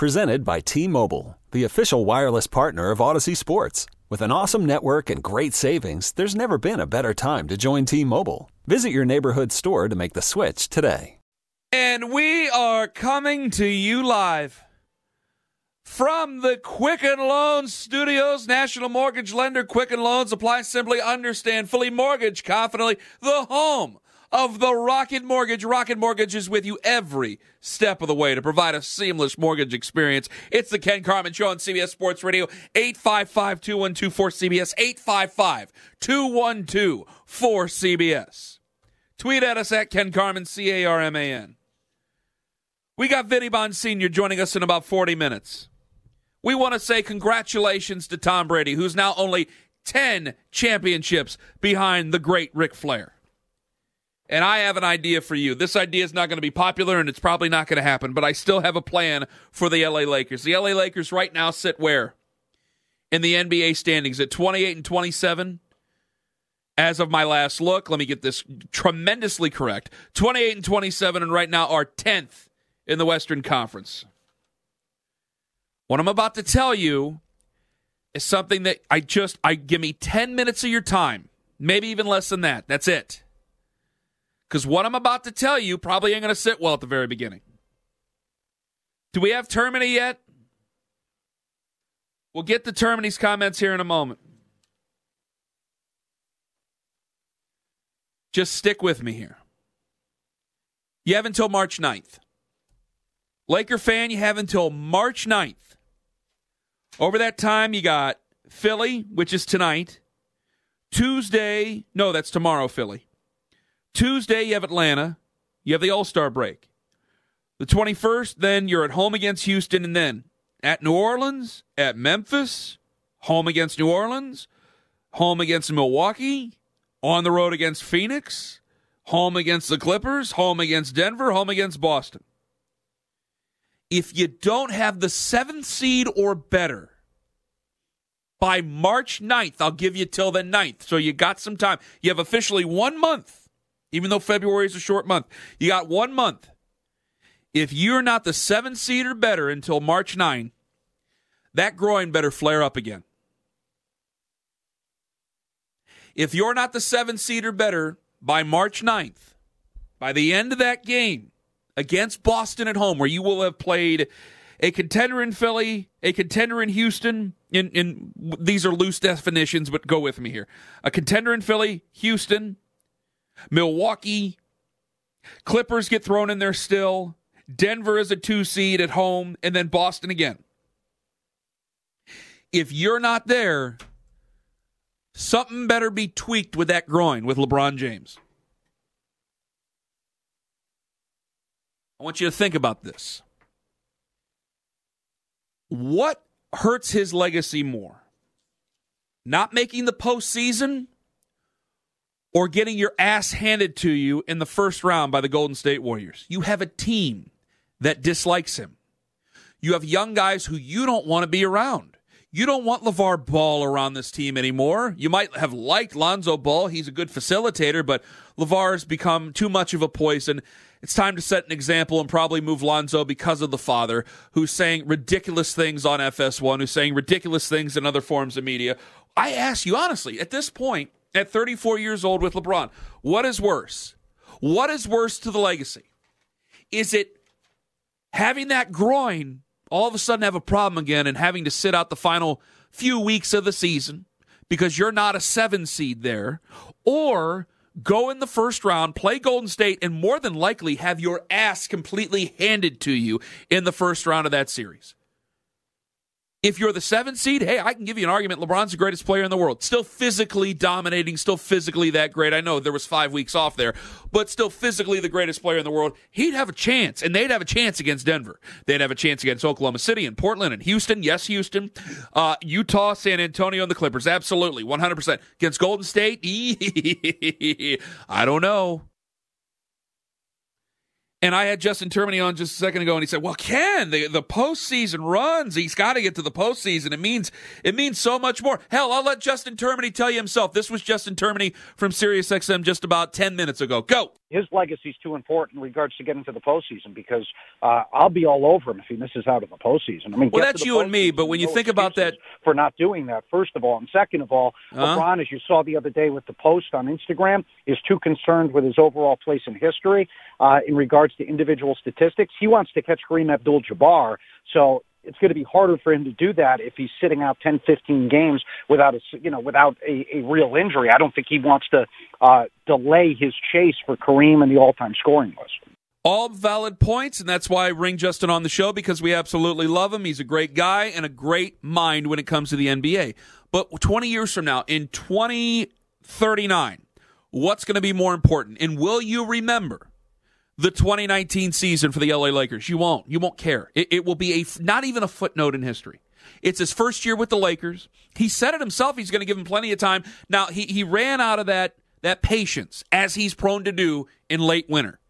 Presented by T Mobile, the official wireless partner of Odyssey Sports. With an awesome network and great savings, there's never been a better time to join T Mobile. Visit your neighborhood store to make the switch today. And we are coming to you live from the Quicken Loans Studios. National Mortgage Lender Quicken Loans. Apply simply, understand fully, mortgage confidently. The home of the Rocket Mortgage. Rocket Mortgage is with you every step of the way to provide a seamless mortgage experience. It's the Ken Carman Show on CBS Sports Radio, 855 212 4CBS, 855 212 4CBS. Tweet at us at Ken Carman, C A R M A N. We got Vinny Bonsignore joining us in about 40 minutes. We want to say congratulations to Tom Brady, who's now only 10 championships behind the great Ric Flair. And I have an idea for you. This idea is not going to be popular and it's probably not going to happen, but I still have a plan for the LA Lakers. The LA Lakers right now sit where? In the NBA standings at 28 and 27. As of my last look, let me get this tremendously correct. 28 and 27 and right now are 10th in the Western Conference. What I'm about to tell you is something that I just I give me 10 minutes of your time, maybe even less than that. That's it. Because what I'm about to tell you probably ain't going to sit well at the very beginning. Do we have Termini yet? We'll get to Termini's comments here in a moment. Just stick with me here. You have until March 9th. Laker fan, you have until March 9th. Over that time, you got Philly, which is tonight. Tuesday, no, that's tomorrow, Philly. Tuesday, you have Atlanta. You have the All Star break. The 21st, then you're at home against Houston, and then at New Orleans, at Memphis, home against New Orleans, home against Milwaukee, on the road against Phoenix, home against the Clippers, home against Denver, home against Boston. If you don't have the seventh seed or better by March 9th, I'll give you till the 9th. So you got some time. You have officially one month even though February is a short month. You got one month. If you're not the seven seed or better until March 9, that groin better flare up again. If you're not the seven seed or better by March 9th, by the end of that game against Boston at home, where you will have played a contender in Philly, a contender in Houston, in, in these are loose definitions, but go with me here. A contender in Philly, Houston, Milwaukee, Clippers get thrown in there still. Denver is a two seed at home, and then Boston again. If you're not there, something better be tweaked with that groin with LeBron James. I want you to think about this. What hurts his legacy more? Not making the postseason or getting your ass handed to you in the first round by the Golden State Warriors. You have a team that dislikes him. You have young guys who you don't want to be around. You don't want LeVar Ball around this team anymore. You might have liked Lonzo Ball. He's a good facilitator, but LeVar's become too much of a poison. It's time to set an example and probably move Lonzo because of the father who's saying ridiculous things on FS1, who's saying ridiculous things in other forms of media. I ask you honestly, at this point, at 34 years old with LeBron. What is worse? What is worse to the legacy? Is it having that groin all of a sudden have a problem again and having to sit out the final few weeks of the season because you're not a seven seed there, or go in the first round, play Golden State, and more than likely have your ass completely handed to you in the first round of that series? If you're the seventh seed, hey, I can give you an argument. LeBron's the greatest player in the world. Still physically dominating, still physically that great. I know there was five weeks off there, but still physically the greatest player in the world. He'd have a chance, and they'd have a chance against Denver. They'd have a chance against Oklahoma City and Portland and Houston. Yes, Houston, uh, Utah, San Antonio, and the Clippers. Absolutely, 100%. Against Golden State, I don't know. And I had Justin Termini on just a second ago, and he said, "Well, Ken, the the postseason runs. He's got to get to the postseason. It means it means so much more. Hell, I'll let Justin Termini tell you himself. This was Justin Termini from SiriusXM just about ten minutes ago. Go." His legacy is too important in regards to getting to the postseason because uh, I'll be all over him if he misses out of the postseason. I mean, well, that's you and me, but when you no think about that, for not doing that, first of all, and second of all, uh-huh. LeBron, as you saw the other day with the post on Instagram, is too concerned with his overall place in history uh, in regards to individual statistics. He wants to catch Kareem Abdul-Jabbar, so it's going to be harder for him to do that if he's sitting out 10, 15 games without a, you know, without a, a real injury. I don't think he wants to uh, delay his chase for Kareem and the all-time scoring list. All valid points, and that's why I bring Justin on the show because we absolutely love him. He's a great guy and a great mind when it comes to the NBA. But 20 years from now, in 2039, what's going to be more important? And will you remember the 2019 season for the LA Lakers. You won't. You won't care. It, it, will be a not even a footnote in history. It's his first year with the Lakers. He said it himself. He's going to give him plenty of time. Now he he ran out of that that patience as he's prone to do in late winter.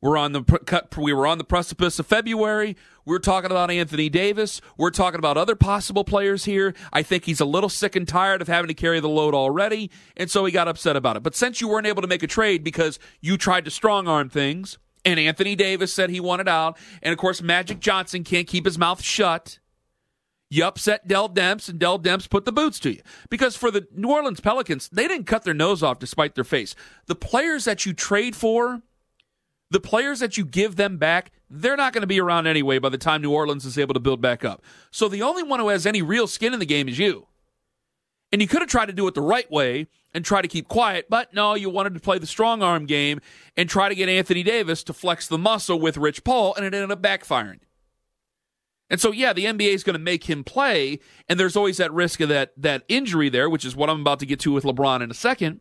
We're on the cut we were on the precipice of February. We're talking about Anthony Davis. We're talking about other possible players here. I think he's a little sick and tired of having to carry the load already, and so he got upset about it. But since you weren't able to make a trade because you tried to strong arm things, and Anthony Davis said he wanted out, and of course Magic Johnson can't keep his mouth shut. You upset Dell Demps, and Dell Demps put the boots to you. Because for the New Orleans Pelicans, they didn't cut their nose off despite their face. The players that you trade for the players that you give them back, they're not going to be around anyway by the time New Orleans is able to build back up. So the only one who has any real skin in the game is you. And you could have tried to do it the right way and try to keep quiet, but no, you wanted to play the strong arm game and try to get Anthony Davis to flex the muscle with Rich Paul, and it ended up backfiring. And so, yeah, the NBA is going to make him play, and there's always that risk of that that injury there, which is what I'm about to get to with LeBron in a second.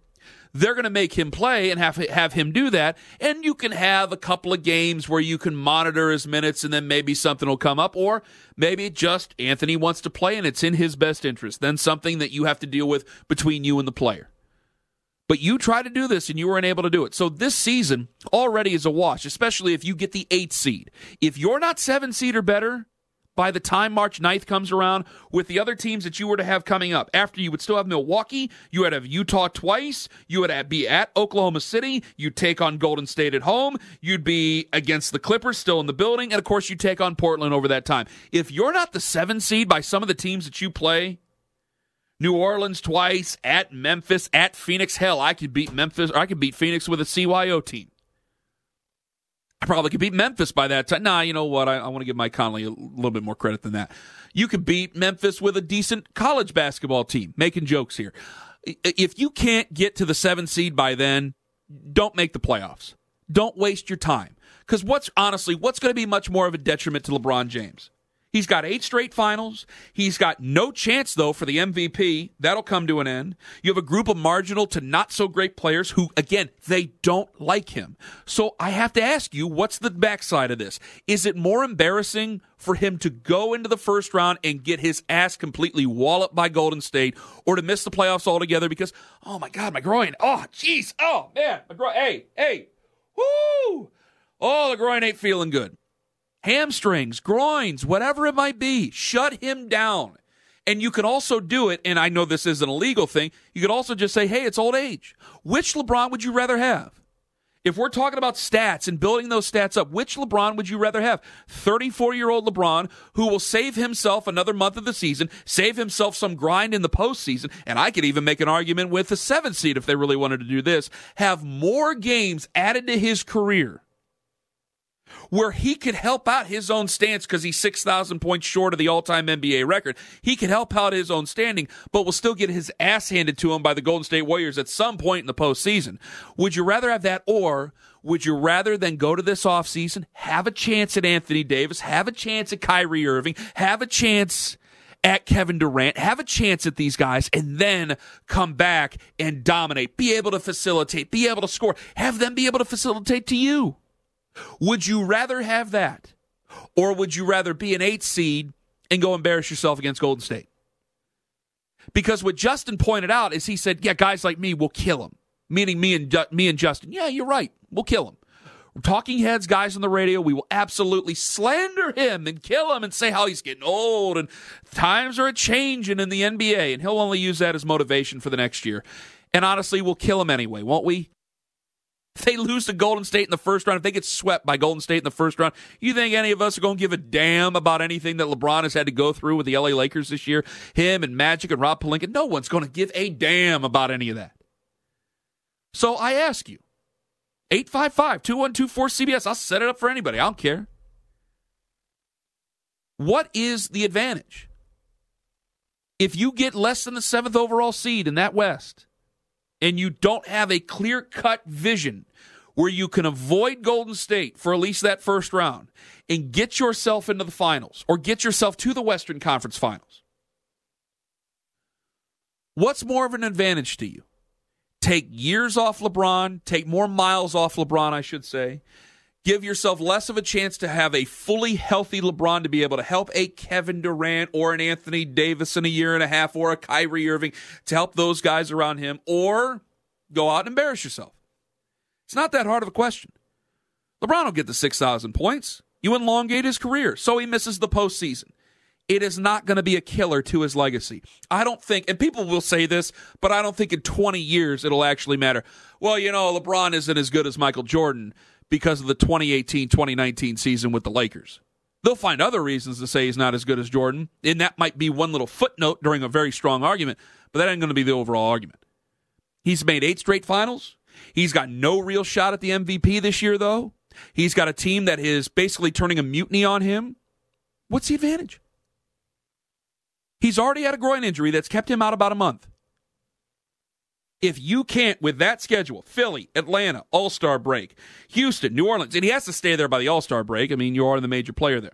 They're going to make him play and have have him do that, and you can have a couple of games where you can monitor his minutes, and then maybe something will come up, or maybe just Anthony wants to play and it's in his best interest. Then something that you have to deal with between you and the player. But you try to do this and you weren't able to do it. So this season already is a wash, especially if you get the eight seed. If you're not seven seed or better, by the time March 9th comes around with the other teams that you were to have coming up. After you would still have Milwaukee, you would have Utah twice, you would be at Oklahoma City, you'd take on Golden State at home, you'd be against the Clippers still in the building, and of course you take on Portland over that time. If you're not the seven seed by some of the teams that you play, New Orleans twice, at Memphis, at Phoenix, hell, I could beat Memphis or I could beat Phoenix with a CYO team. I probably could beat Memphis by that time. Nah, you know what? I, I want to give Mike Conley a little bit more credit than that. You could beat Memphis with a decent college basketball team. Making jokes here. If you can't get to the seven seed by then, don't make the playoffs. Don't waste your time. Because what's honestly, what's going to be much more of a detriment to LeBron James? He's got eight straight finals. He's got no chance, though, for the MVP. That'll come to an end. You have a group of marginal to not so great players who, again, they don't like him. So I have to ask you, what's the backside of this? Is it more embarrassing for him to go into the first round and get his ass completely walloped by Golden State or to miss the playoffs altogether because, oh my God, my groin. Oh, jeez. Oh, man. My groin. Hey, hey. Woo! Oh, the groin ain't feeling good hamstrings, groins, whatever it might be. Shut him down. And you can also do it, and I know this isn't a legal thing, you could also just say, hey, it's old age. Which LeBron would you rather have? If we're talking about stats and building those stats up, which LeBron would you rather have? 34 year old LeBron who will save himself another month of the season, save himself some grind in the postseason, and I could even make an argument with the seventh seed if they really wanted to do this, have more games added to his career where he could help out his own stance because he's 6,000 points short of the all time NBA record. He could help out his own standing, but will still get his ass handed to him by the Golden State Warriors at some point in the postseason. Would you rather have that or would you rather than go to this offseason, have a chance at Anthony Davis, have a chance at Kyrie Irving, have a chance at Kevin Durant, have a chance at these guys, and then come back and dominate, be able to facilitate, be able to score, have them be able to facilitate to you? Would you rather have that? Or would you rather be an eight seed and go embarrass yourself against Golden State? Because what Justin pointed out is he said, yeah, guys like me will kill him. Meaning me and me and Justin. Yeah, you're right. We'll kill him. Talking heads, guys on the radio, we will absolutely slander him and kill him and say how he's getting old and times are a changing in the NBA. And he'll only use that as motivation for the next year. And honestly, we'll kill him anyway, won't we? If they lose to Golden State in the first round, if they get swept by Golden State in the first round, you think any of us are going to give a damn about anything that LeBron has had to go through with the LA Lakers this year? Him and Magic and Rob Pelinka? No one's going to give a damn about any of that. So I ask you 855 2124 CBS. I'll set it up for anybody. I don't care. What is the advantage? If you get less than the seventh overall seed in that West, and you don't have a clear cut vision where you can avoid Golden State for at least that first round and get yourself into the finals or get yourself to the Western Conference finals, what's more of an advantage to you? Take years off LeBron, take more miles off LeBron, I should say, give yourself less of a chance to have a fully healthy LeBron to be able to help a Kevin Durant or an Anthony Davis in a year and a half or a Kyrie Irving to help those guys around him or go out and embarrass yourself. It's not that hard of a question. LeBron will get the 6,000 points. You elongate his career, so he misses the postseason. It is not going to be a killer to his legacy. I don't think, and people will say this, but I don't think in 20 years it'll actually matter. Well, you know, LeBron isn't as good as Michael Jordan because of the 2018 2019 season with the Lakers. They'll find other reasons to say he's not as good as Jordan, and that might be one little footnote during a very strong argument, but that ain't going to be the overall argument. He's made eight straight finals. He's got no real shot at the MVP this year, though. He's got a team that is basically turning a mutiny on him. What's the advantage? He's already had a groin injury that's kept him out about a month if you can't, with that schedule, Philly, Atlanta, All Star break, Houston, New Orleans, and he has to stay there by the All Star break. I mean, you are the major player there.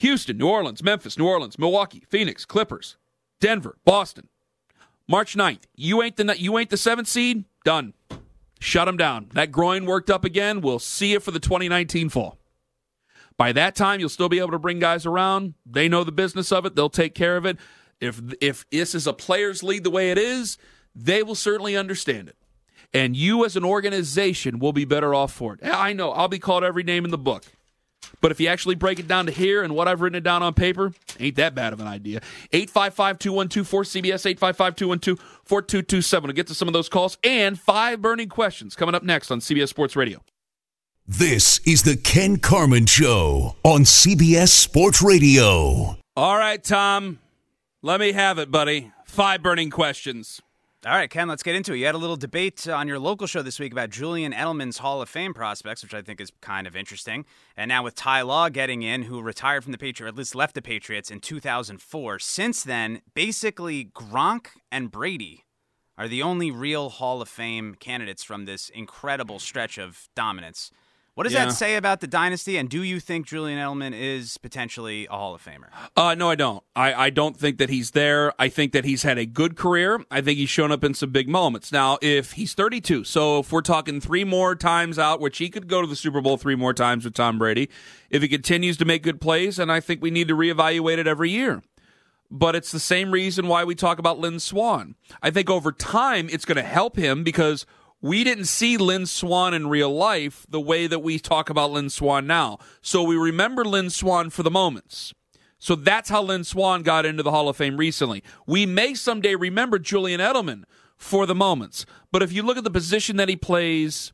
Houston, New Orleans, Memphis, New Orleans, Milwaukee, Phoenix, Clippers, Denver, Boston. March 9th. You ain't the you ain't the seventh seed. Done. Shut them down. That groin worked up again. We'll see you for the 2019 fall. By that time, you'll still be able to bring guys around. They know the business of it. They'll take care of it. If if this is a players' lead the way it is, they will certainly understand it. And you as an organization will be better off for it. I know, I'll be called every name in the book. But if you actually break it down to here and what I've written it down on paper, ain't that bad of an idea. 855 212 4CBS, 855 212 4227. We'll get to some of those calls and five burning questions coming up next on CBS Sports Radio. This is the Ken Carman Show on CBS Sports Radio. All right, Tom, let me have it, buddy. Five burning questions. All right, Ken, let's get into it. You had a little debate on your local show this week about Julian Edelman's Hall of Fame prospects, which I think is kind of interesting. And now with Ty Law getting in, who retired from the Patriots, at least left the Patriots in 2004. Since then, basically Gronk and Brady are the only real Hall of Fame candidates from this incredible stretch of dominance. What does yeah. that say about the dynasty? And do you think Julian Edelman is potentially a Hall of Famer? Uh, no, I don't. I, I don't think that he's there. I think that he's had a good career. I think he's shown up in some big moments. Now, if he's 32, so if we're talking three more times out, which he could go to the Super Bowl three more times with Tom Brady, if he continues to make good plays, and I think we need to reevaluate it every year but it's the same reason why we talk about Lynn Swann. I think over time it's going to help him because we didn't see Lynn Swann in real life the way that we talk about Lynn Swann now. So we remember Lynn Swann for the moments. So that's how Lynn Swann got into the Hall of Fame recently. We may someday remember Julian Edelman for the moments. But if you look at the position that he plays,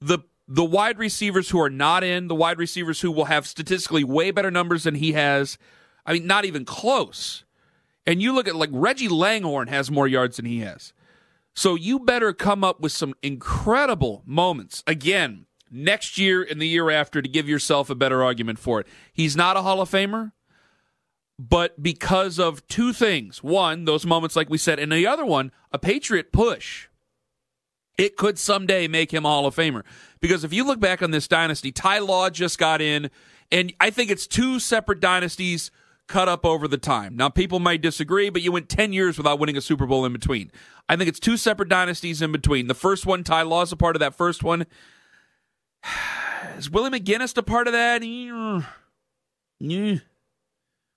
the the wide receivers who are not in, the wide receivers who will have statistically way better numbers than he has, I mean, not even close. And you look at like Reggie Langhorne has more yards than he has. So you better come up with some incredible moments again next year and the year after to give yourself a better argument for it. He's not a Hall of Famer, but because of two things. One, those moments, like we said, and the other one, a Patriot push. It could someday make him a Hall of Famer. Because if you look back on this dynasty, Ty Law just got in, and I think it's two separate dynasties cut up over the time. Now, people might disagree, but you went 10 years without winning a Super Bowl in between. I think it's two separate dynasties in between. The first one, Ty Law's a part of that first one. Is Willie McGinest a part of that?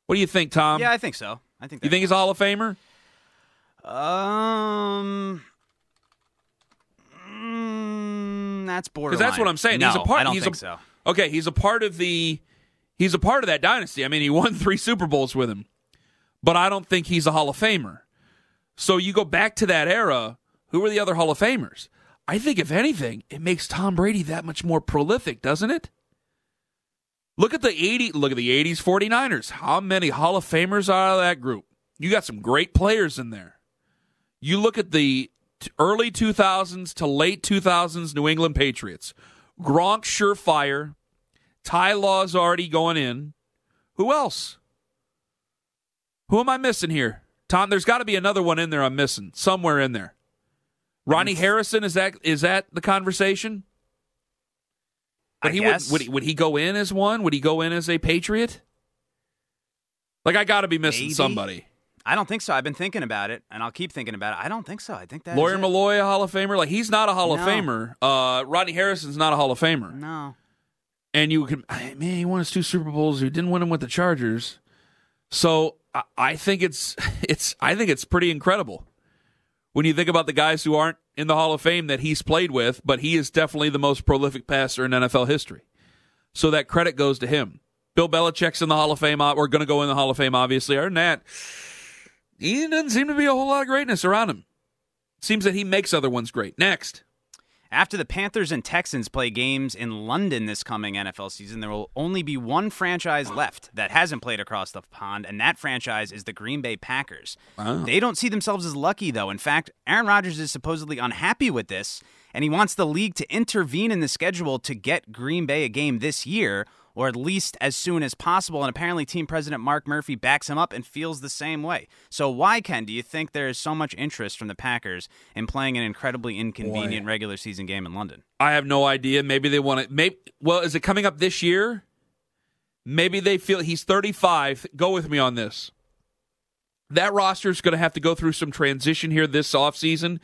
What do you think, Tom? Yeah, I think so. I think you think he's a Hall of Famer. Um, mm, that's borderline. Because that's what I'm saying. No, he's a part. I don't he's think a, so. Okay, he's a part of the he's a part of that dynasty. I mean, he won three Super Bowls with him, but I don't think he's a Hall of Famer. So you go back to that era. Who were the other Hall of Famers? I think if anything, it makes Tom Brady that much more prolific, doesn't it? Look at the 80 look at the 80s 49ers. How many Hall of Famers are out of that group? You got some great players in there. You look at the early 2000s to late 2000s New England Patriots. Gronk surefire. Ty Law's already going in. Who else? Who am I missing here? Tom, there's got to be another one in there I'm missing. Somewhere in there. Ronnie Harrison is that is that the conversation? But he would would he, would he go in as one? Would he go in as a Patriot? Like I got to be missing Maybe. somebody. I don't think so. I've been thinking about it, and I'll keep thinking about it. I don't think so. I think that Lawyer. Milloy, a Hall of Famer. Like he's not a Hall of Famer. Uh, Rodney Harrison's not a Hall of Famer. No. And you can man, he won his two Super Bowls. He didn't win them with the Chargers. So I, I think it's it's I think it's pretty incredible when you think about the guys who aren't in the Hall of Fame that he's played with, but he is definitely the most prolific passer in NFL history. So that credit goes to him. Bill Belichick's in the Hall of Fame. We're going to go in the Hall of Fame, obviously. Other than that, he doesn't seem to be a whole lot of greatness around him. Seems that he makes other ones great. Next. After the Panthers and Texans play games in London this coming NFL season, there will only be one franchise left that hasn't played across the pond, and that franchise is the Green Bay Packers. They don't see themselves as lucky, though. In fact, Aaron Rodgers is supposedly unhappy with this, and he wants the league to intervene in the schedule to get Green Bay a game this year, or at least as soon as possible. And apparently, team president Mark Murphy backs him up and feels the same way. So, why, Ken, do you think there is so much interest from the Packers in playing an incredibly inconvenient regular season game in London? I have no idea. Maybe they want to. Maybe well, is it coming up this year? Maybe they feel he's 35. Go with me on this. That roster is going to have to go through some transition here this offseason.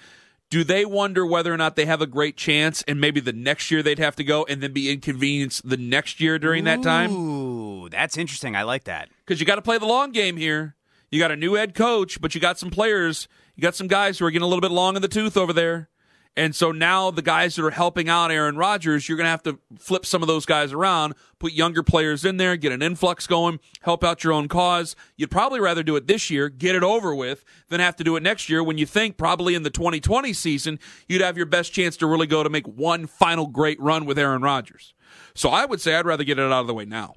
Do they wonder whether or not they have a great chance and maybe the next year they'd have to go and then be inconvenienced the next year during that time? Ooh, that's interesting. I like that. Because you got to play the long game here. You got a new head coach, but you got some players. You got some guys who are getting a little bit long in the tooth over there. And so now the guys that are helping out Aaron Rodgers, you're going to have to flip some of those guys around, put younger players in there, get an influx going, help out your own cause. You'd probably rather do it this year, get it over with, than have to do it next year when you think probably in the 2020 season you'd have your best chance to really go to make one final great run with Aaron Rodgers. So I would say I'd rather get it out of the way now.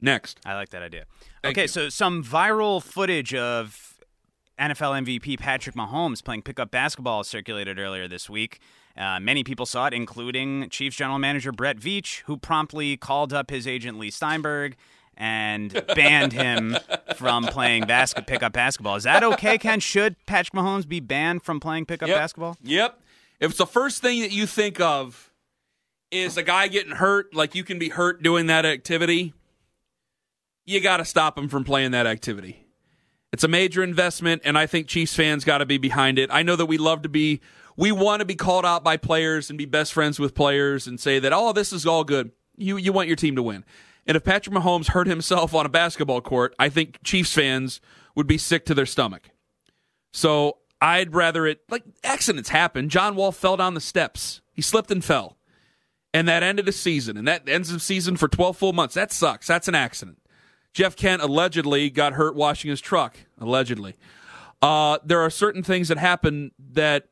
Next. I like that idea. Thank okay, you. so some viral footage of NFL MVP Patrick Mahomes playing pickup basketball circulated earlier this week. Uh, many people saw it, including Chiefs general manager Brett Veach, who promptly called up his agent Leigh Steinberg and banned him from playing basket pickup basketball. Is that okay, Ken? Should Patrick Mahomes be banned from playing pickup Yep. basketball? Yep. If it's the first thing that you think of is a guy getting hurt, like you can be hurt doing that activity, you got to stop him from playing that activity. It's a major investment, and I think Chiefs fans got to be behind it. I know that we love to be, we want to be called out by players and be best friends with players and say that, oh, this is all good. You, you want your team to win. And if Patrick Mahomes hurt himself on a basketball court, I think Chiefs fans would be sick to their stomach. So I'd rather it like accidents happen. John Wall fell down the steps. He slipped and fell. And that ended the season. And that ends the season for 12 full months. That sucks. That's an accident. Jeff Kent allegedly got hurt washing his truck. Allegedly. Uh, there are certain things that happen that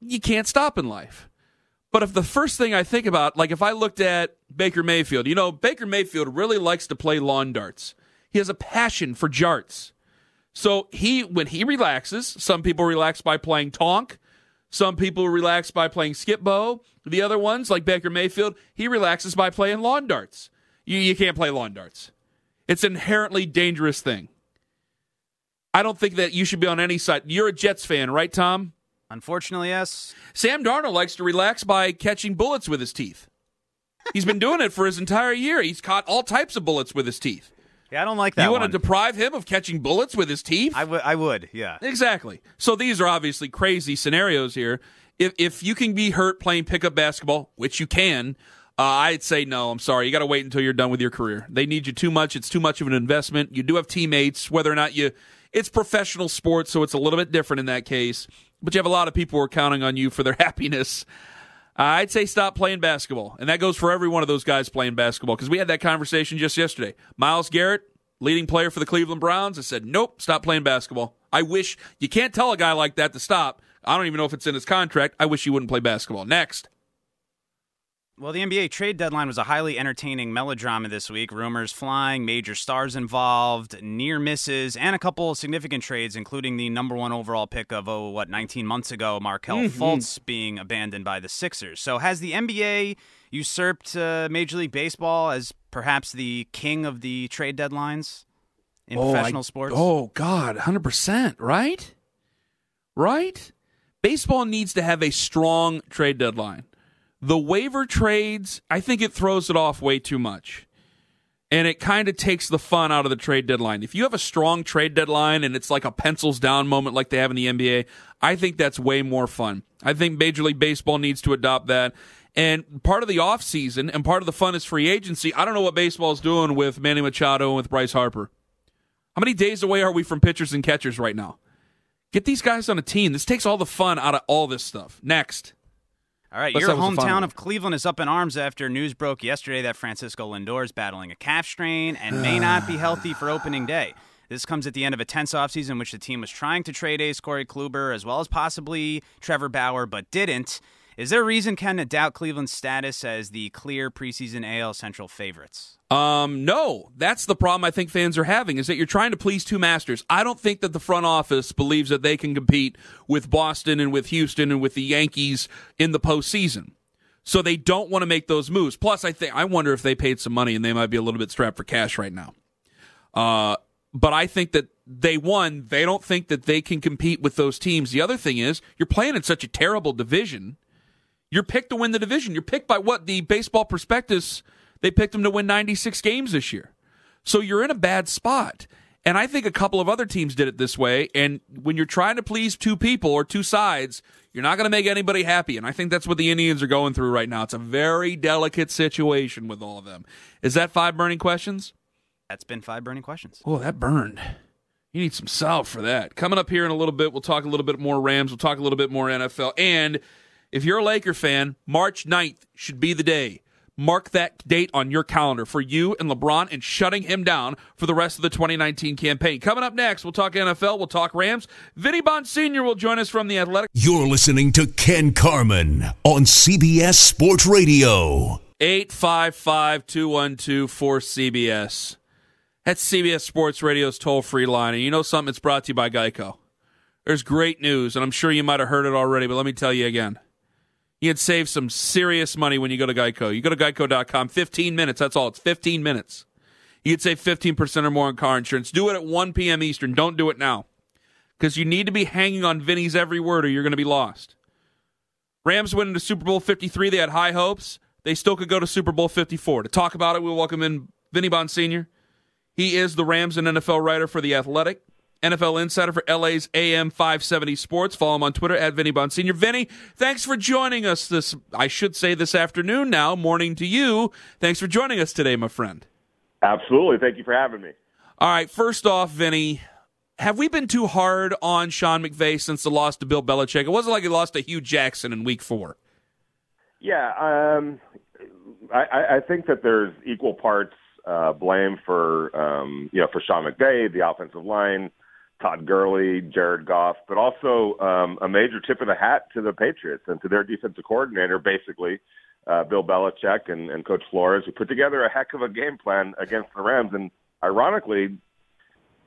you can't stop in life. But if the first thing I think about, like if I looked at Baker Mayfield, you know, Baker Mayfield really likes to play lawn darts. He has a passion for jarts. So he, when he relaxes, some people relax by playing tonk. Some people relax by playing Skip-Bo. The other ones, like Baker Mayfield, he relaxes by playing lawn darts. You, you can't play lawn darts. It's an inherently dangerous thing. I don't think that you should be on any side. You're a Jets fan, right, Tom? Unfortunately, yes. Sam Darnold likes to relax by catching bullets with his teeth. He's been doing it for his entire year. He's caught all types of bullets with his teeth. Yeah, I don't like that you want one. to deprive him of catching bullets with his teeth? I would. I would. Yeah. Exactly. So these are obviously crazy scenarios here. If if you can be hurt playing pickup basketball, which you can, uh, I'd say no. I'm sorry. You got to wait until you're done with your career. They need you too much. It's too much of an investment. You do have teammates, whether or not you. It's professional sports, so it's a little bit different in that case. But you have a lot of people who are counting on you for their happiness. Uh, I'd say stop playing basketball, and that goes for every one of those guys playing basketball. Because we had that conversation just yesterday. Myles Garrett, leading player for the Cleveland Browns, I said, nope, stop playing basketball. I wish you can't tell a guy like that to stop I don't even know if it's in his contract. I wish he wouldn't play basketball. Next. Well, the NBA trade deadline was a highly entertaining melodrama this week. Rumors flying, major stars involved, near misses, and a couple significant trades, including the number one overall pick of, oh, what, 19 months ago, Markelle mm-hmm. Fultz being abandoned by the Sixers. So has the NBA usurped uh, Major League Baseball as perhaps the king of the trade deadlines in oh, professional I, sports? Oh, God, 100%, right? Right? Baseball needs to have a strong trade deadline. The waiver trades, I think it throws it off way too much. And it kind of takes the fun out of the trade deadline. If you have a strong trade deadline and it's like a pencils down moment like they have in the NBA, I think that's way more fun. I think Major League Baseball needs to adopt that. And part of the offseason and part of the fun is free agency. I don't know what baseball is doing with Manny Machado and with Bryce Harper. How many days away are we from pitchers and catchers right now? Get these guys on a team. This takes all the fun out of all this stuff. Next. All right, your hometown of Cleveland is up in arms after news broke yesterday that Francisco Lindor is battling a calf strain and may not be healthy for opening day. This comes at the end of a tense offseason in which the team was trying to trade Ace Corey Kluber as well as possibly Trevor Bauer, but didn't. Is there a reason, Ken, to doubt Cleveland's status as the clear preseason AL Central favorites? Um, no, that's the problem I think fans are having is that you're trying to please two masters. I don't think that the front office believes that they can compete with Boston and with Houston and with the Yankees in the postseason. So they don't want to make those moves. Plus, I think I wonder if they paid some money and they might be a little bit strapped for cash right now. Uh, but I think that they won. They don't think that they can compete with those teams. The other thing is you're playing in such a terrible division you're picked to win the division. You're picked by what the baseball prospectus they picked them to win 96 games this year. So you're in a bad spot. And I think a couple of other teams did it this way. And when you're trying to please two people or two sides, you're not going to make anybody happy. And I think that's what the Indians are going through right now. It's a very delicate situation with all of them. Is that five burning questions? That's been five burning questions. Oh, that burned. You need some salt for that. Coming up here in a little bit, we'll talk a little bit more Rams. We'll talk a little bit more NFL. And if you're a Laker fan, March 9th should be the day. Mark that date on your calendar for you and LeBron and shutting him down for the rest of the 2019 campaign. Coming up next, we'll talk NFL, we'll talk Rams. Vinny sr. will join us from the Athletic. You're listening to Ken Carman on CBS Sports Radio. 855 212 cbs That's CBS Sports Radio's toll free line. And you know something? It's brought to you by Geico. There's great news, and I'm sure you might have heard it already, but let me tell you again. You can save some serious money when you go to Geico. You go to geico.com, 15 minutes. That's all. It's 15 minutes. You could save 15% or more on car insurance. Do it at 1 p.m. Eastern. Don't do it now because you need to be hanging on Vinny's every word or you're going to be lost. Rams went into Super Bowl 53. They had high hopes. They still could go to Super Bowl 54. To talk about it, we'll welcome in Vinny Bonsignore. He is the Rams and NFL writer for The Athletic. NFL insider for LA's AM 570 Sports. Follow him on Twitter at Vinny Bonsignore. Vinny, thanks for joining us this, I should say this afternoon now, morning to you. Thanks for joining us today, my friend. Absolutely. Thank you for having me. All right. First off, Vinny, have we been too hard on Sean McVay since the loss to Bill Belichick? It wasn't like he lost to Hue Jackson in week four. Yeah. Um, I, I think that there's equal parts uh, blame for um, you know for Sean McVay, the offensive line, Todd Gurley, Jared Goff, but also um, a major tip of the hat to the Patriots and to their defensive coordinator, basically, uh, Bill Belichick and, and Coach Flores, who put together a heck of a game plan against the Rams. And ironically,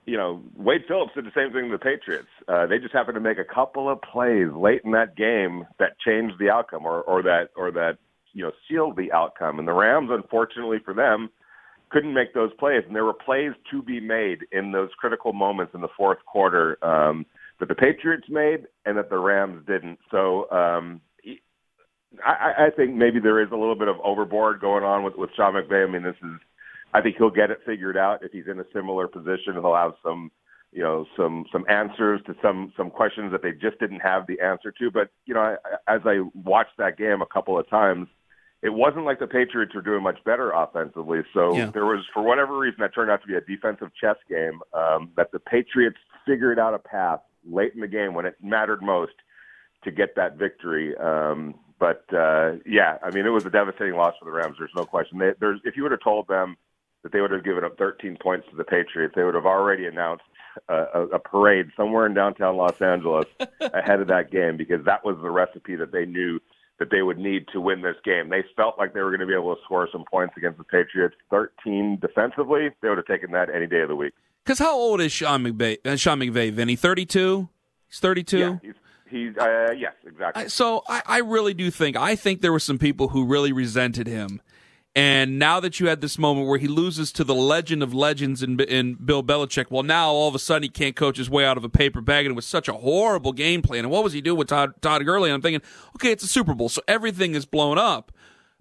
you know, Wade Phillips did the same thing to the Patriots. Uh, they just happened to make a couple of plays late in that game that changed the outcome, or, or that, or that, you know, sealed the outcome. And the Rams, unfortunately for them, couldn't make those plays, and there were plays to be made in those critical moments in the fourth quarter um, that the Patriots made and that the Rams didn't. So um, I, I think maybe there is a little bit of overboard going on with with Sean McVay. I mean, this is I think he'll get it figured out if he's in a similar position. He'll have some you know some some answers to some some questions that they just didn't have the answer to. But you know, I, as I watched that game a couple of times it wasn't like the Patriots were doing much better offensively. So yeah. there was, for whatever reason, that turned out to be a defensive chess game. Um, that the Patriots figured out a path late in the game when it mattered most to get that victory. Um, but uh, yeah, I mean, it was a devastating loss for the Rams. There's no question. They, there's, if you would have told them that they would have given up 13 points to the Patriots. They would have already announced a, a, a parade somewhere in downtown Los Angeles ahead of that game because that was the recipe that they knew that they would need to win this game. They felt like they were going to be able to score some points against the Patriots. 13 defensively, they would have taken that any day of the week. Because how old is Sean McVay? Uh, Sean McVay, Vinny? 32? He's 32? Yeah, he's, he's uh, yes, exactly. so I, I really do think, I think there were some people who really resented him and now that you had this moment where he loses to the legend of legends in, in Bill Belichick, well, now all of a sudden he can't coach his way out of a paper bag, and it was such a horrible game plan. And what was he doing with Todd, Todd Gurley? And I'm thinking, okay, it's a Super Bowl, so everything is blown up.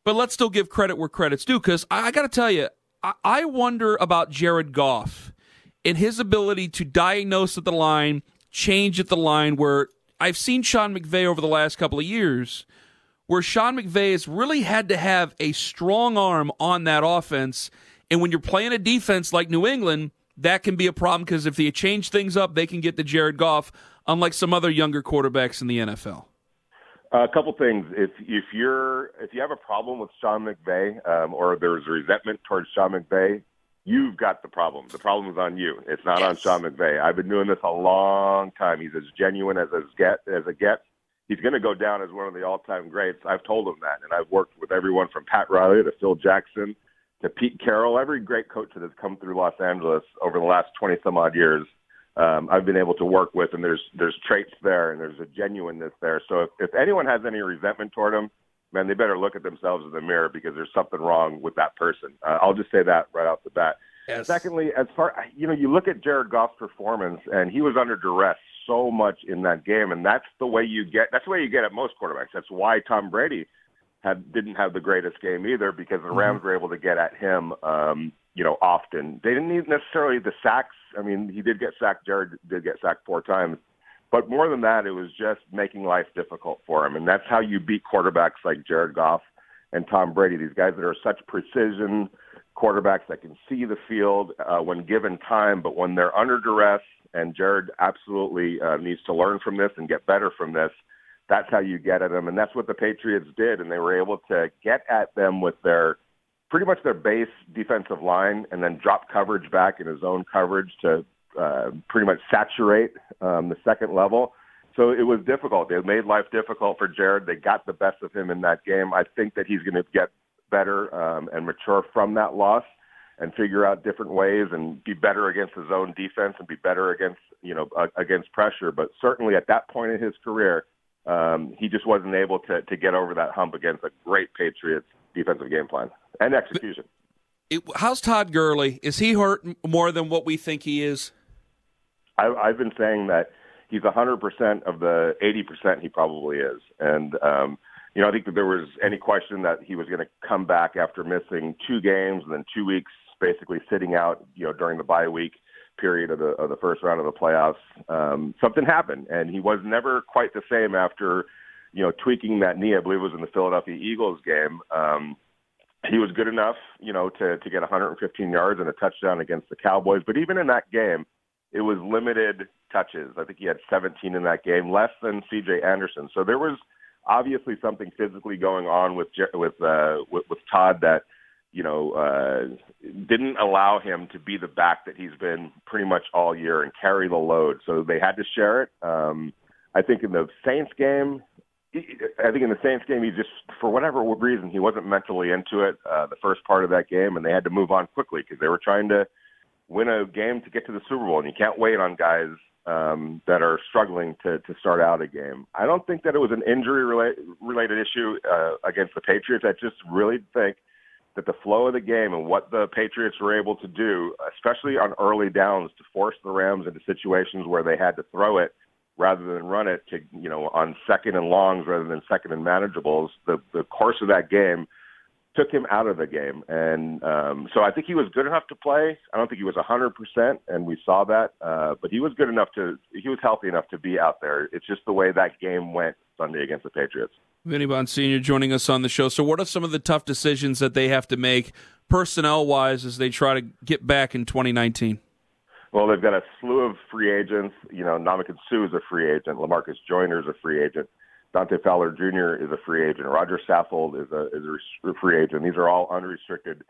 But let's still give credit where credit's due, because I, I got to tell you, I, I wonder about Jared Goff and his ability to diagnose at the line, change at the line, where I've seen Sean McVay over the last couple of years – where Sean McVay has really had to have a strong arm on that offense. And when you're playing a defense like New England, that can be a problem because if they change things up, they can get to Jared Goff, unlike some other younger quarterbacks in the NFL. A couple things. If if you're if you have a problem with Sean McVay, um, or there's resentment towards Sean McVay, you've got the problem. The problem is on you. It's not yes. on Sean McVay. I've been doing this a long time. He's as genuine as as get as a gets he's going to go down as one of the all-time greats. I've told him that, and I've worked with everyone from Pat Riley to Phil Jackson to Pete Carroll, every great coach that has come through Los Angeles over the last 20 some odd years. Um, I've been able to work with, and there's there's traits there, and there's a genuineness there. So if, if anyone has any resentment toward him, man, they better look at themselves in the mirror because there's something wrong with that person. Uh, I'll just say that right off the bat. Yes. Secondly, as far you know, you look at Jared Goff's performance, and he was under duress so much in that game, and that's the way you get. That's the way you get at most quarterbacks. That's why Tom Brady had didn't have the greatest game either because the Rams mm-hmm. were able to get at him. Um, you know, often they didn't need necessarily the sacks. I mean, he did get sacked. Jared did get sacked four times, but more than that, it was just making life difficult for him, and that's how you beat quarterbacks like Jared Goff and Tom Brady. These guys that are such precision quarterbacks that can see the field uh, when given time, but when they're under duress and Jared absolutely uh, needs to learn from this and get better from this. That's how you get at them, and that's what the Patriots did, and they were able to get at them with their pretty much their base defensive line, and then drop coverage back in his own coverage to uh, pretty much saturate um, the second level. So it was difficult. They made life difficult for Jared. They got the best of him in that game. I think that he's going to get better um, and mature from that loss and figure out different ways and be better against his own defense and be better against you know uh, against pressure. But certainly at that point in his career, um, he just wasn't able to to get over that hump against a great Patriots defensive game plan and execution. It, how's Todd Gurley? Is he hurt more than what we think he is? I, I've been saying that he's 100% of the 80% he probably is, and um, you know I think that there was any question that he was going to come back after missing two games and then two weeks basically sitting out, you know, during the bye week period of the of the first round of the playoffs. Um, something happened, and he was never quite the same after, you know, tweaking that knee. I believe it was in the Philadelphia Eagles game. Um, he was good enough, you know, to to get 115 yards and a touchdown against the Cowboys. But even in that game, it was limited touches. I think he had 17 in that game, less than C.J. Anderson. So there was obviously something physically going on with with uh, with, with Todd that you know, uh, didn't allow him to be the back that he's been pretty much all year and carry the load. So they had to share it. Um, I think in the Saints game, I think in the Saints game, he just, for whatever reason, he wasn't mentally into it uh, the first part of that game, and they had to move on quickly because they were trying to win a game to get to the Super Bowl, and you can't wait on guys um, that are struggling to, to start out a game. I don't think that it was an injury related issue uh, against the Patriots. I just really think – that the flow of the game and what the Patriots were able to do, especially on early downs, to force the Rams into situations where they had to throw it rather than run it to you know on second and longs rather than second and manageables. The the course of that game took him out of the game, and um, so I think he was good enough to play. I don't think he was a hundred percent, and we saw that, uh, but he was good enough to he was healthy enough to be out there. It's just the way that game went Sunday against the Patriots. Vinny Bonsignore joining us on the show. So, what are some of the tough decisions that they have to make personnel wise as they try to get back in 2019? Well, they've got a slew of free agents. You know, Ndamukong Suh is a free agent. Lamarcus Joyner is a free agent. Dante Fowler Jr. is a free agent. Roger Saffold is a is a free agent. These are all unrestricted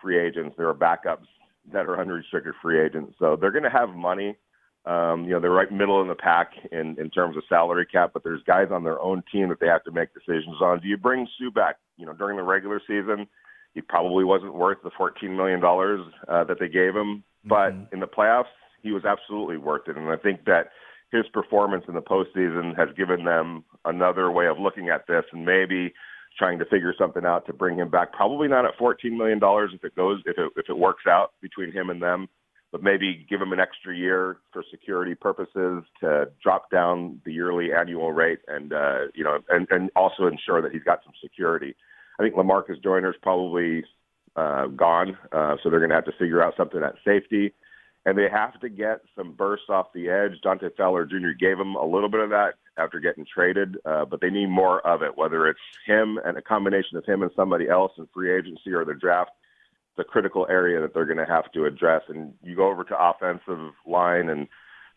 free agents. There are backups that are unrestricted free agents. So they're going to have money. Um, you know, they're right middle in the pack in, in terms of salary cap, but there's guys on their own team that they have to make decisions on. Do you bring Suh back? You know, during the regular season, he probably wasn't worth the $14 million uh, that they gave him, but mm-hmm. in the playoffs, he was absolutely worth it. And I think that his performance in the postseason has given them another way of looking at this and maybe trying to figure something out to bring him back. Probably not at $14 million if it goes, if it, if it works out between him and them but maybe give him an extra year for security purposes to drop down the yearly annual rate and uh, you know and, and also ensure that he's got some security. I think Lamarcus Joyner's probably uh, gone, uh, so they're going to have to figure out something at safety, and they have to get some bursts off the edge. Dante Fowler Jr. gave them a little bit of that after getting traded, uh, but they need more of it. Whether it's him and a combination of him and somebody else in free agency or the draft the critical area that they're going to have to address. And you go over to offensive line, and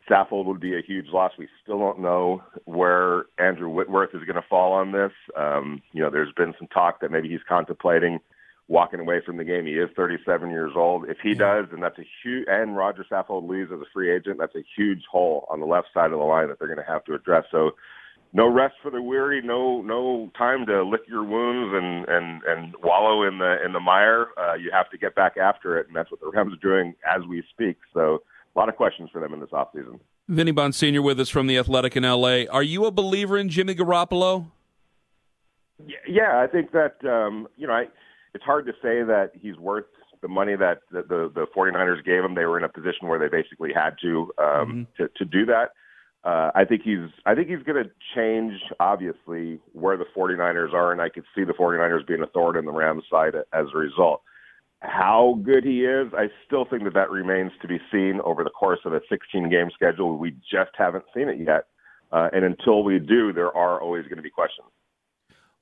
Saffold would be a huge loss. We still don't know where Andrew Whitworth is going to fall on this. Um, you know, there's been some talk that maybe he's contemplating walking away from the game. He is 37 years old. If he yeah. does, then that's a huge. And Roger Saffold leaves as a free agent. That's a huge hole on the left side of the line that they're going to have to address. So no rest for the weary, no no time to lick your wounds and and and wallow in the in the mire. Uh, you have to get back after it, and that's what the Rams are doing as we speak. So a lot of questions for them in this offseason. Vinny Bonsignore with us from the Athletic in L.A. Are you a believer in Jimmy Garoppolo? Yeah, I think that um, you know I, it's hard to say that he's worth the money that the, the the 49ers gave him. They were in a position where they basically had to um, mm-hmm. to, to do that. Uh, I think he's I think he's going to change obviously where the 49ers are and I could see the 49ers being a thorn in the Rams side as a result. How good he is, I still think that that remains to be seen over the course of a 16 game schedule. We just haven't seen it yet. Uh, and until we do, there are always going to be questions.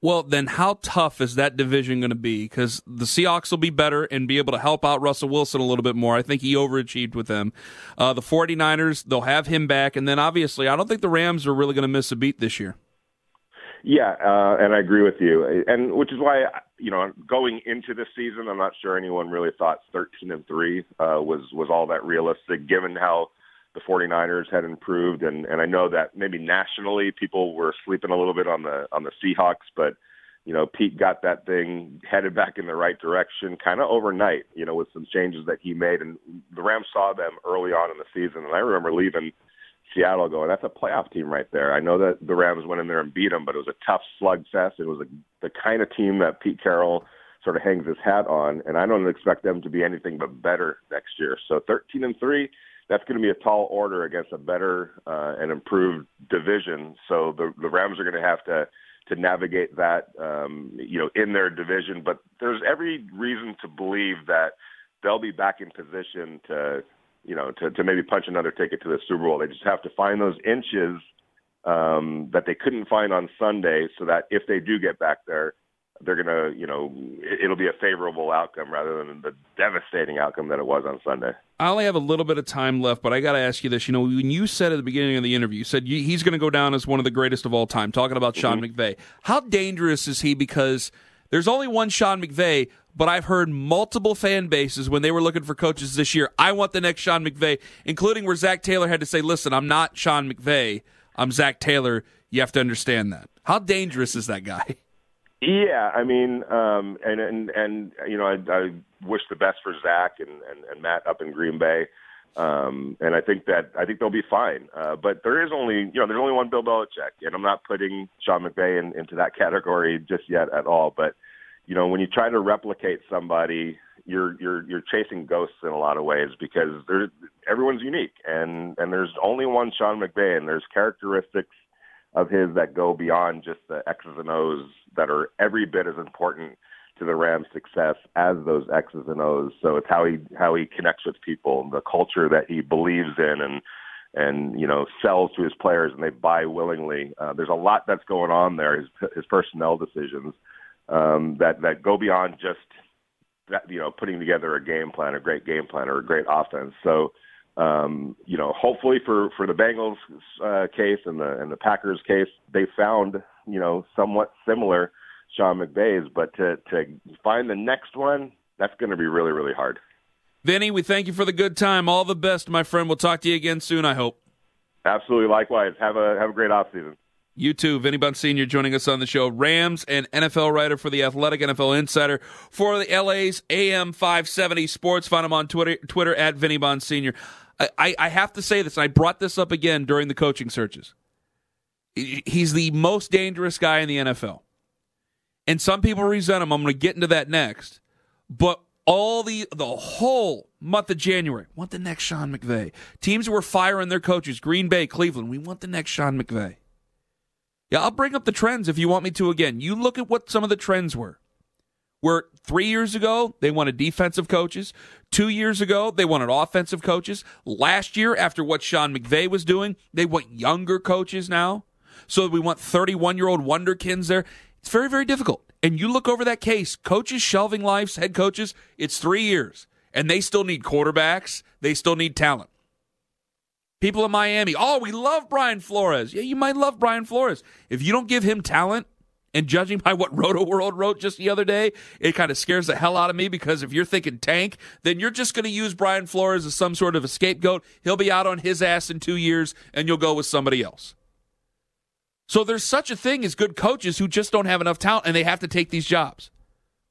Well, then how tough is that division going to be? Because the Seahawks will be better and be able to help out Russell Wilson a little bit more. I think he overachieved with them. Uh, the 49ers, they'll have him back. And then obviously, I don't think the Rams are really going to miss a beat this year. Yeah, uh, and I agree with you. And which is why, you know, going into this season, I'm not sure anyone really thought 13 and 3 uh, was, was all that realistic given how – the 49ers had improved and and I know that maybe nationally people were sleeping a little bit on the on the Seahawks but you know Pete got that thing headed back in the right direction kind of overnight you know with some changes that he made and the Rams saw them early on in the season and I remember leaving Seattle going that's a playoff team right there. I know that the Rams went in there and beat them but it was a tough slugfest. It was a, the kind of team that Pete Carroll sort of hangs his hat on and I don't expect them to be anything but better next year. So 13 and 3 that's going to be a tall order against a better uh, and improved division. So the the Rams are going to have to to navigate that, um, you know, in their division. But there's every reason to believe that they'll be back in position to, you know, to, to maybe punch another ticket to the Super Bowl. They just have to find those inches um, that they couldn't find on Sunday, so that if they do get back there, they're going to, you know, it'll be a favorable outcome rather than the devastating outcome that it was on Sunday. I only have a little bit of time left, but I got to ask you this. You know, when you said at the beginning of the interview, you said he's going to go down as one of the greatest of all time, talking about Sean mm-hmm. McVay. How dangerous is he? Because there's only one Sean McVay, but I've heard multiple fan bases when they were looking for coaches this year. I want the next Sean McVay, including where Zac Taylor had to say, listen, I'm not Sean McVay. I'm Zac Taylor. You have to understand that. How dangerous is that guy? Yeah, I mean, um, and and and you know, I, I wish the best for Zac and, and and Matt up in Green Bay, um, and I think that I think they'll be fine. Uh, but there is only you know there's only one Bill Belichick, and I'm not putting Sean McVay in, into that category just yet at all. But you know, when you try to replicate somebody, you're you're you're chasing ghosts in a lot of ways because there's everyone's unique, and and there's only one Sean McVay, and there's characteristics of his that go beyond just the X's and O's that are every bit as important to the Rams' success as those X's and O's. So it's how he how he connects with people, the culture that he believes in, and and you know sells to his players, and they buy willingly. Uh, there's a lot that's going on there. His his personnel decisions um, that that go beyond just that you know putting together a game plan, a great game plan, or a great offense. So um, you know, hopefully for for the Bengals uh, case and the and the Packers case, they found you know somewhat similar Sean McVay's, but to to find the next one, that's going to be really really hard. Vinny, we thank you for the good time. All the best, my friend. We'll talk to you again soon. I hope. Absolutely. Likewise. Have a have a great off season. You too, Vinny Bonsignore joining us on the show. Rams and NFL writer for the Athletic NFL Insider for the LA's AM 570 Sports. Find him on Twitter, Twitter at Vinny Bonsignore. I, I have to say this, I brought this up again during the coaching searches. He's the most dangerous guy in the NFL. And some people resent him. I'm going to get into that next. But all the the whole month of January, want the next Sean McVay. Teams were firing their coaches, Green Bay, Cleveland. We want the next Sean McVay. Yeah, I'll bring up the trends if you want me to again. You look at what some of the trends were. Where three years ago, they wanted defensive coaches. Two years ago, they wanted offensive coaches. Last year, after what Sean McVay was doing, they want younger coaches now. So we want 31 year old wonderkins there. It's very, very difficult. And you look over that case, coaches shelving lives, head coaches, it's three years. And they still need quarterbacks, they still need talent. People in Miami, oh, we love Brian Flores. Yeah, you might love Brian Flores. If you don't give him talent, and judging by what Rotoworld wrote just the other day, it kind of scares the hell out of me because if you're thinking tank, then you're just going to use Brian Flores as some sort of a scapegoat. He'll be out on his ass in two years, and you'll go with somebody else. So there's such a thing as good coaches who just don't have enough talent and they have to take these jobs.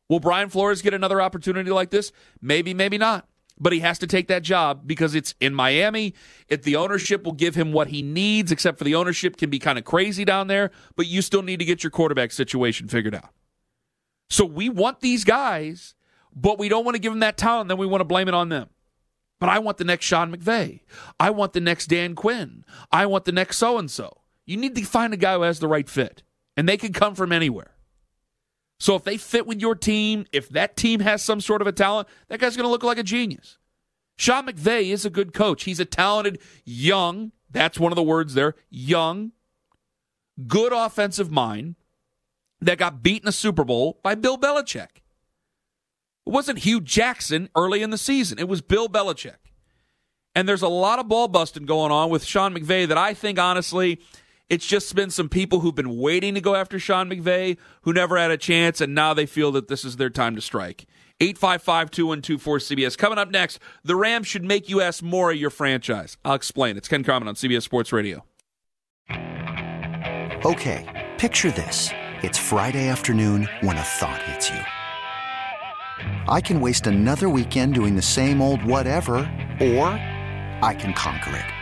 Will Brian Flores get another opportunity like this? Maybe, maybe not but he has to take that job because it's in Miami. If the ownership will give him what he needs, except for the ownership can be kind of crazy down there, but you still need to get your quarterback situation figured out. So we want these guys, but we don't want to give them that talent, then we want to blame it on them. But I want the next Sean McVay. I want the next Dan Quinn. I want the next so and so. You need to find a guy who has the right fit, and they can come from anywhere. So if they fit with your team, if that team has some sort of a talent, that guy's going to look like a genius. Sean McVay is a good coach. He's a talented, young, that's one of the words there, young, good offensive mind that got beat in a Super Bowl by Bill Belichick. It wasn't Hue Jackson early in the season, it was Bill Belichick. And there's a lot of ball busting going on with Sean McVay that I think, honestly, it's just been some people who've been waiting to go after Sean McVay who never had a chance, and now they feel that this is their time to strike. 855 2124 CBS. Coming up next, the Rams should make you ask more of your franchise. I'll explain. It's Ken Carman on CBS Sports Radio. Okay, picture this. It's Friday afternoon when a thought hits you. I can waste another weekend doing the same old whatever, or I can conquer it.